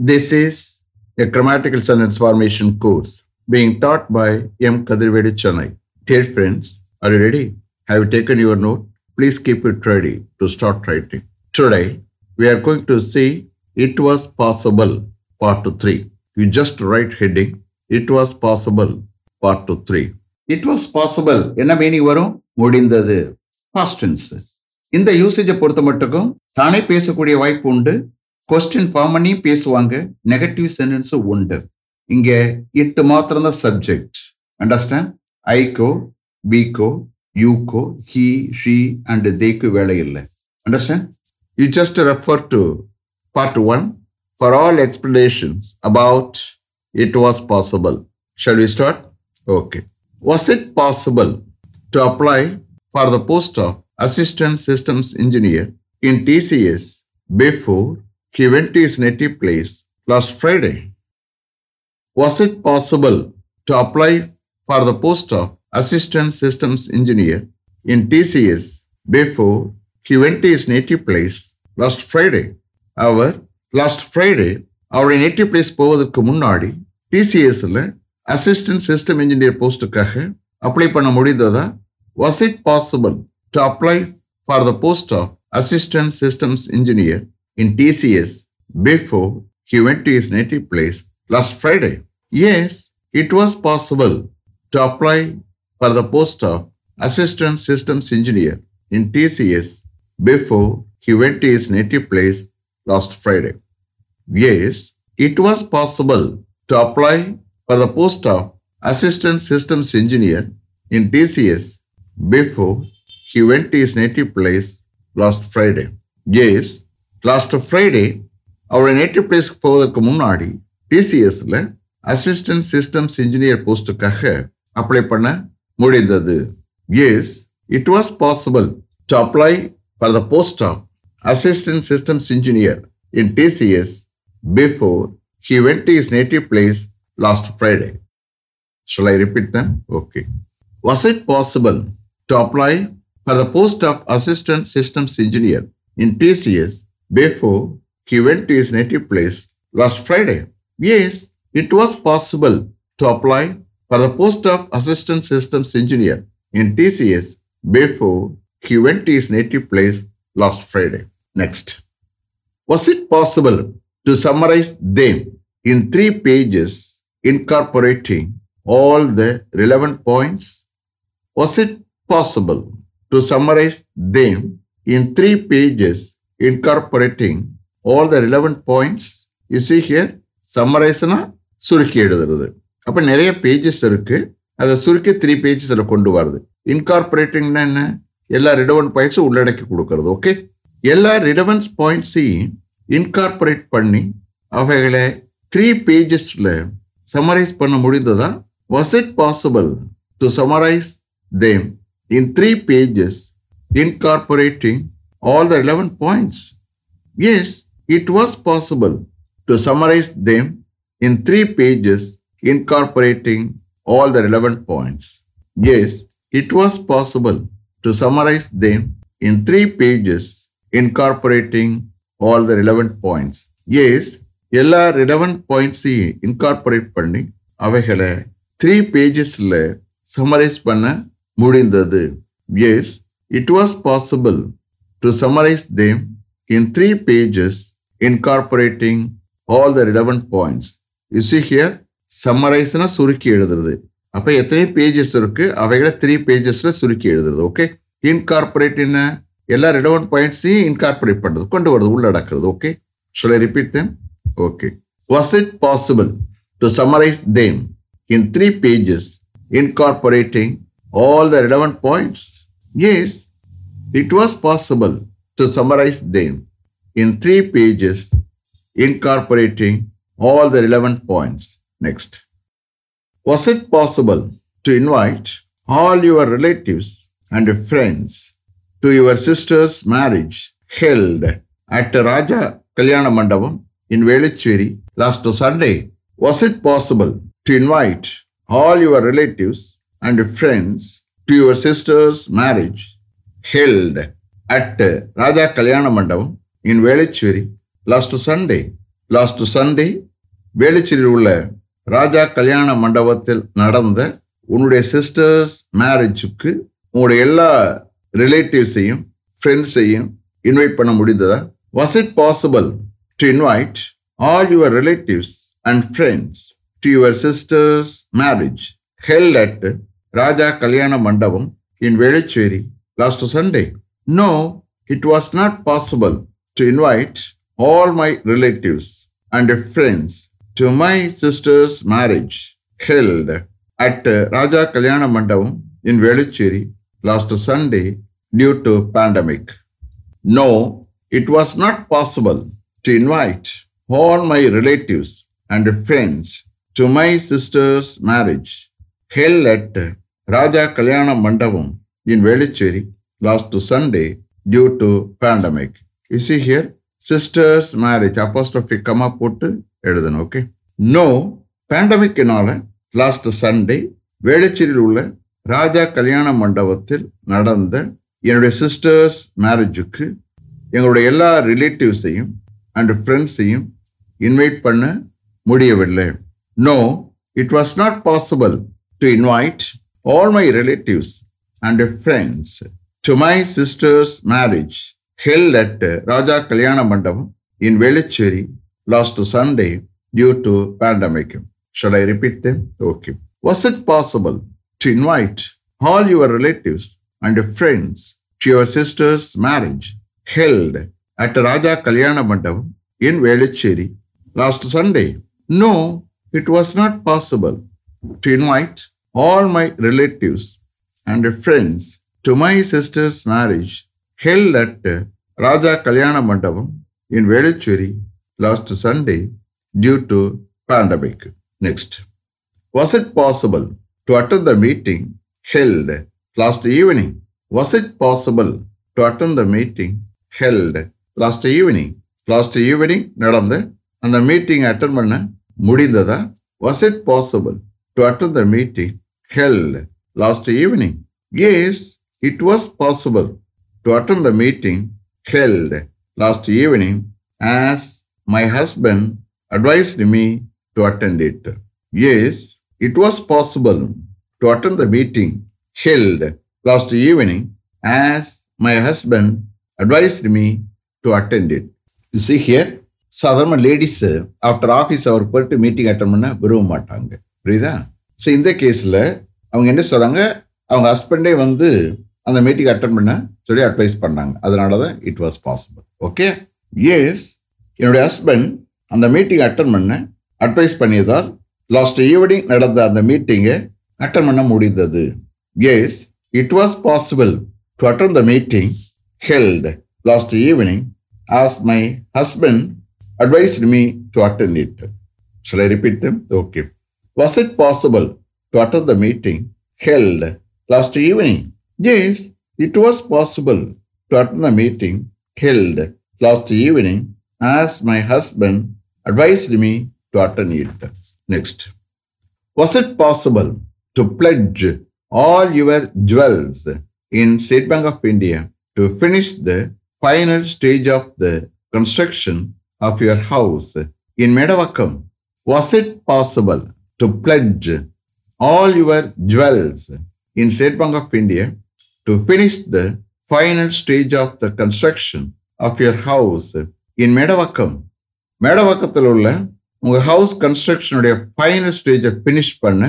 This is a grammatical sentence formation course being taught by M. Kadirvedi Chennai. Dear friends, are you ready? Have you taken your note? Please keep it ready to start writing. Today, we are going to see It Was Possible, Part 3. You just write heading, It Was Possible, Part 3. It was possible என்ன meaning வரும் முடிந்தது past tense இந்த யூசேஜை பொறுத்த மட்டுக்கும் தானே பேசக்கூடிய வாய்ப்பு உண்டு question form பண்ணி பேசுவாங்க நெகட்டிவ் சென்டென்ஸ் உண்டு இங்க இட்டு மாத்திரம் தான் சப்ஜெக்ட் அண்டர்ஸ்டாண்ட் ஐக்கோ pico UCO he she and தேக்கு வேலை இல்லை understand you just refer to part one for all explanations about it was possible shall we start okay was it possible to apply for the post of assistant systems engineer in TCS before he went to his native place last Friday. Was it possible to apply for the post of assistant systems engineer in TCS before he went to his native place last Friday? அவர் last Friday அவருடைய native place போவதற்கு முன்னாடி டிசிஎஸ்ல assistant system engineer போஸ்ட்டுக்காக apply பண்ண முடிந்ததா was it possible to apply for the post of Assistant Systems Engineer in TCS before he went to his native place last Friday. Yes, it was possible to apply for the post of Assistant Systems Engineer in TCS before he went to his native place last Friday. Yes, it was possible to apply for the post of Assistant Systems Engineer in TCS before he went to his native place last Friday. Yes, last Friday, அவருடைய native பிளேஸ்க்கு போவதற்கு முன்னாடி டிசிஎஸ்ல assistant systems engineer போஸ்டுக்காக apply பண்ண முடிந்தது yes it was possible to apply for the post of assistant systems engineer in TCS before he went to his native place last Friday shall I repeat them okay was it possible to apply for the post of Assistant Systems Engineer in TCS before he went to his native place last Friday. Yes, it was possible to apply for the post of Assistant Systems Engineer in TCS before he went to his native place last Friday. Next. Was it possible to summarize them in three pages incorporating all the relevant points? Was it possible to summarize them in three pages incorporating all the relevant points is here சம்மரைஸ்னா சுருக்கி எழுதுறது. அப்போ நிறைய pages இருக்கு. அதை சுருக்கி three பேஜஸில் கொண்டு வருது இன்கார்பரேட்டிங்னா என்ன? எல்லா ரிடவன்ட் பாயிண்ட்ஸும் உள்ளடக்கி கொடுக்கறது ஓகே எல்லா ரிடவன்ஸ் பாயிண்ட்ஸையும் இன்கார்பரேட் பண்ணி அவைகளை த்ரீ பேஜஸில் சமரைஸ் பண்ண முடிந்ததா? Was it possible to summarise them in three pages incorporating all the 11 points. Yes, it was possible to summarize them in three pages incorporating all the relevant points. Yes, it was possible to summarize them in three pages incorporating all the relevant points. Yes, எல்லா relevant பாயிண்ட்ஸையும் incorporate பண்ணி அவைகளை three பேஜஸில் summarise பண்ண முடிந்தது yes it was possible to summarise them in three pages incorporating all the relevant points is here சம்மரைஸ்னா சுருக்கி எழுதுறது. அப்போ எத்தனை பேஜஸ் இருக்கு? அவைகளை த்ரீ பேஜஸ்ல சுருக்கி எழுதுறது ஓகே இன்கார்பரேட் என்ன? எல்லா ரிலவெண்ட் பாயிண்ட்ஸையும் இன்கார்பரேட் பண்ணுறது கொண்டு வருது உள்ளடக்கிறது okay shall I repeat them okay was it possible to summarise them in three pages incorporating all the relevant points yes it was possible to summarize them in three pages, incorporating all the relevant points. Next. Was it possible to invite all your relatives and friends to your sister's marriage held at Raja Kalyana Mandapam in Velachery last Sunday? Was it possible to invite all your relatives and friends to your sister's marriage held at Raja Kalyana Mandapam in Velicheri last Sunday. Last Sunday வேலுச்சேரியில் உள்ள ராஜா கல்யாண மண்டபத்தில் நடந்த உன்னுடைய sisters மேரேஜுக்கு உங்களுடைய எல்லா ரிலேட்டிவ்ஸையும் ஃப்ரெண்ட்ஸையும் invite பண்ண முடிந்ததா was it possible to invite all your relatives and friends to your sister's marriage held at Raja Kalyana Mandapam in Velachery last Sunday. No, it was not possible to invite all my relatives and friends to my sister's marriage held at Raja Kalyana Mandapam in Velachery last Sunday due to pandemic. No, it was not possible to invite all my relatives and friends to my sister's marriage held at Raja Kalyana Mandapam in Velichery last Sunday due to pandemic. You see here, sister's marriage apostrophe comma போட்டு எழுதணும் okay no பேண்டமிக்கினால last Sunday வேளச்சேரியில் உள்ள ராஜா கல்யாண மண்டபத்தில் நடந்த என்னுடைய sisters மேரேஜுக்கு எங்களுடைய எல்லா ரிலேட்டிவ்ஸையும் அண்ட் ஃப்ரெண்ட்ஸையும் இன்வைட் பண்ண முடியவில்லை no it was not possible to invite all my relatives and friends to my sister's marriage held at Raja Kalyana Mandapam in Velachery last Sunday due to pandemic. Shall I repeat them? Okay. Was it possible to invite all your relatives and friends to your sister's marriage held at Raja Kalyana Mandapam in Velachery last Sunday? No, it was not possible to invite all my relatives and friends to my sister's marriage held at Raja Kalyana Mandapam in Velicheri last Sunday due to pandemic. Next, was it possible to attend the meeting held last evening? Was it possible to attend the meeting held last evening? Last evening நடந்த அந்த meeting attend பண்ண முடிந்ததா was it possible to attend the meeting held last evening S it was possible to attend the meeting held last evening as my husband advised me to attend it. Yes, it was possible to attend the meeting held last evening as my husband advised me to attend it. You see here, சாதாரண ladies after office அவர் போயிட்டு meeting attend பண்ண விரும்ப மாட்டாங்க புரியுதா so இந்த கேஸில் அவங்க என்ன சொல்கிறாங்க அவங்க ஹஸ்பண்டே வந்து அந்த மீட்டிங் அட்டன் பண்ண சொல்லி அட்வைஸ் பண்ணாங்க. அதனால தான் it was possible okay yes என்னுடைய ஹஸ்பண்ட் அந்த மீட்டிங் அட்டன் பண்ண அட்வைஸ் பண்ணியதால் லாஸ்ட் ஈவினிங் நடந்த அந்த மீட்டிங்கை அட்டன் பண்ண முடிந்தது. Yes it was possible to attend the meeting held last evening as my husband advise me to attend it Shall I repeat them? Okay. Was it to attend the meeting held last evening? Yes, it was possible to attend the meeting held last evening as my husband advised me to attend it. Next. Was it possible to pledge all your jewels in State Bank of India to finish the final stage of the construction of your house in Medavakkam? Was it possible to pledge all your jewels in State Bank of India to finish the final stage of the construction of your house in Medavakkam. மேடவாக்கத்தில் உள்ள உங்கள் house கன்ஸ்ட்ரக்ஷனுடைய final ஸ்டேஜை finish பண்ண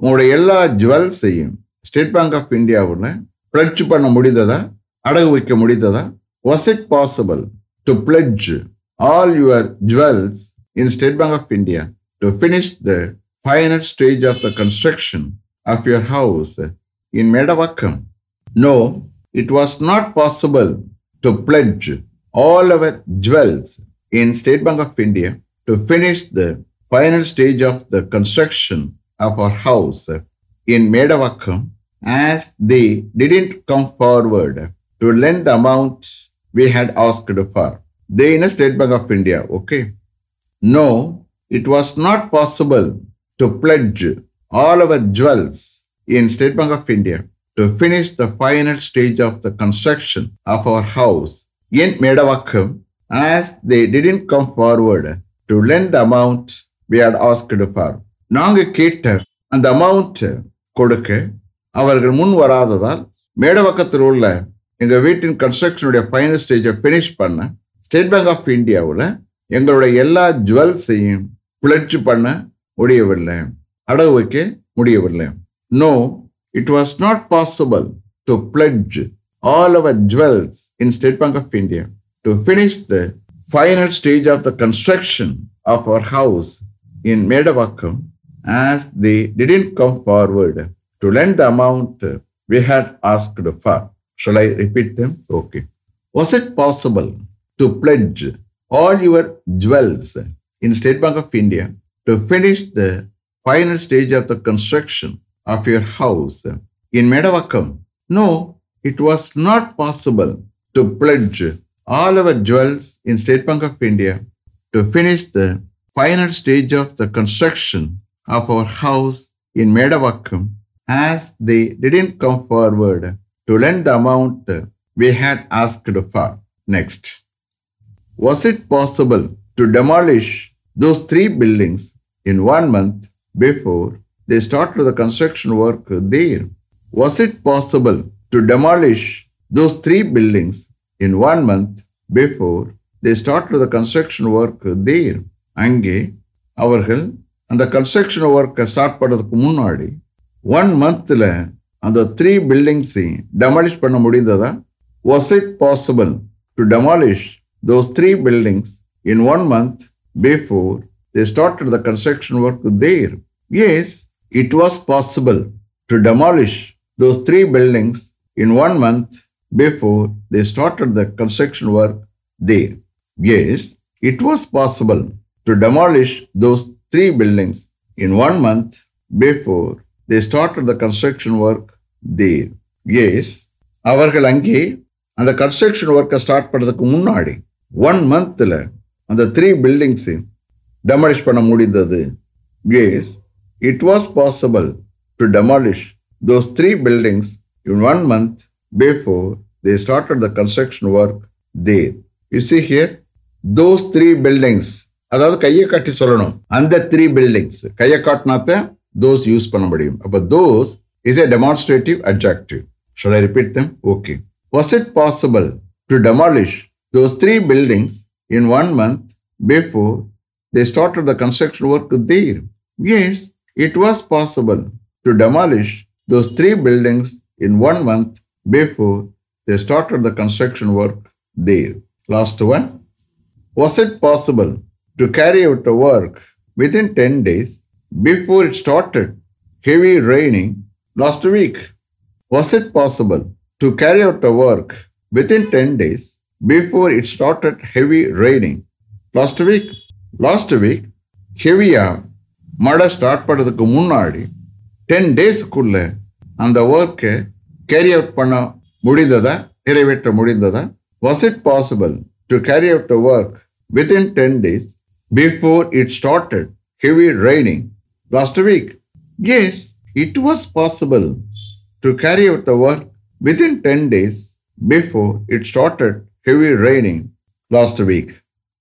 உங்களுடைய எல்லா ஜுவல்ஸையும் State Bank of இந்தியாவில் பிளட்ஜ் பண்ண முடிந்ததா அடகு வைக்க முடிந்ததா was it possible to pledge all your jewels in State Bank of India to finish the final stage of the construction of your house in Medavakkam. No, it was not possible to pledge all our jewels in State Bank of India to finish the final stage of the construction of our house in Medavakkam as they didn't come forward to lend the amount we had asked for. They in a State Bank of India, okay? No, it was not possible to pledge all our jewels in State Bank of India to finish the final stage of the construction of our house in Medavakkam as they didn't come forward to lend the amount we had asked for. நாங்க கேட்ட அந்த amount கொடுக்க அவர்கள் முன் வராததால் மேடவக்கத்தில் உள்ள எங்க வீட்டின் கன்ஸ்ட்ரக்ஷனுடைய ஃபைனல் ஸ்டேஜை ஃபினிஷ் பண்ண ஸ்டேட் பேங்க் ஆஃப் இந்தியாவில் எங்களுடைய எல்லா ஜுவல்ஸையும் பிளட்ஜ் பண்ண முடியவில்லை அடகு வைக்க முடியவில்லை no it was not possible to pledge all our jewels in State Bank of India to finish the final stage of the construction of our house in Medavakkam as they didn't come forward to lend the amount we had asked for. Shall I repeat them? Okay. Was it possible to pledge all your jewels in State Bank of India to finish the final stage of the construction of your house in Medavakkam? No, it was not possible to pledge all our jewels in State Bank of India to finish the final stage of the construction of our house in Medavakkam as they didn't come forward to lend the amount we had asked for. Next. Was it possible to demolish those three buildings in one month before they started the construction work there? Was it possible to demolish those three buildings in one month before they started the construction work there? அங்கே அவர்கள் அந்த construction ஒர்க்கை start பண்ணுறதுக்கு முன்னாடி one மந்த்தில் அந்த three பில்டிங்ஸையும் demolish பண்ண முடிந்ததா was it possible to demolish those three buildings in one month before they started the construction work there. Yes, it was possible to demolish those three buildings in one month before they started the construction work there. Yes, it was possible to demolish those three buildings in one month before they started the construction work there. Yes, அவர்கள் அங்கே அந்த construction ஒர்க்கை start பண்ணுறதுக்கு முன்னாடி one மந்தில் அந்த three buildings demolish பண்ண முடிந்தது. Yes it was possible to demolish those three buildings in one month before they started the construction work there you see here those three buildings அதாவது கையை காட்டி சொல்லணும். அந்த த்ரீ பில்டிங்ஸ் கையை காட்டினாத்த தோஸ் யூஸ் பண்ண முடியும். அப்போ those is a demonstrative adjective should I repeat them okay was it possible to demolish those three buildings in one month before they started the construction work there. Yes, it was possible to demolish those three buildings in one month before they started the construction work there. Last one. Was it possible to carry out the work within 10 days before it started heavy raining last week? Was it possible to carry out the work within 10 days before it started heavy raining last week? Last week ஹெவியாக மழை start பண்ணுறதுக்கு முன்னாடி ten டேஸுக்குள்ளே அந்த ஒர்க்கை carry out பண்ண முடிந்ததா நிறைவேற்ற முடிந்ததா? Was it possible to carry out the work within ten days before it started heavy raining last week yes it was possible to carry out the work within ten days before it started heavy raining last week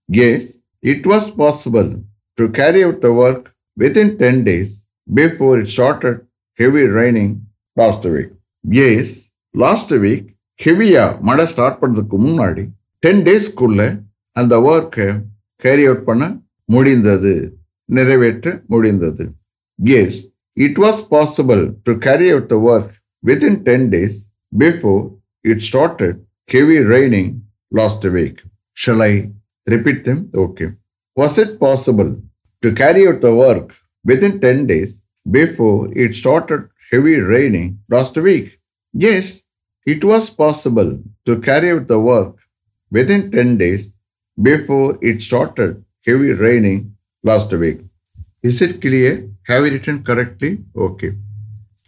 yes it was possible to carry out the work within 10 days before it started heavy raining last week. Yes, last week ஹெவியாக மழை start பண்ணுறதுக்கு முன்னாடி ten டேஸ்க்குள்ள அந்த ஒர்க்கை carry out பண்ண முடிந்தது நிறைவேற்ற முடிந்தது yes it was possible to carry out the work within ten days before it started heavy raining last week shall I Repeat them? Okay. Was it possible to carry out the work within 10 days before it started heavy raining last week? Yes, it was possible to carry out the work within 10 days before it started heavy raining last week. Is it clear? Have you written correctly? Okay.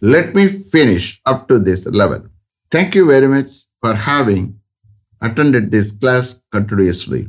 Let me finish up to this level. Thank you very much for having attended this class continuously.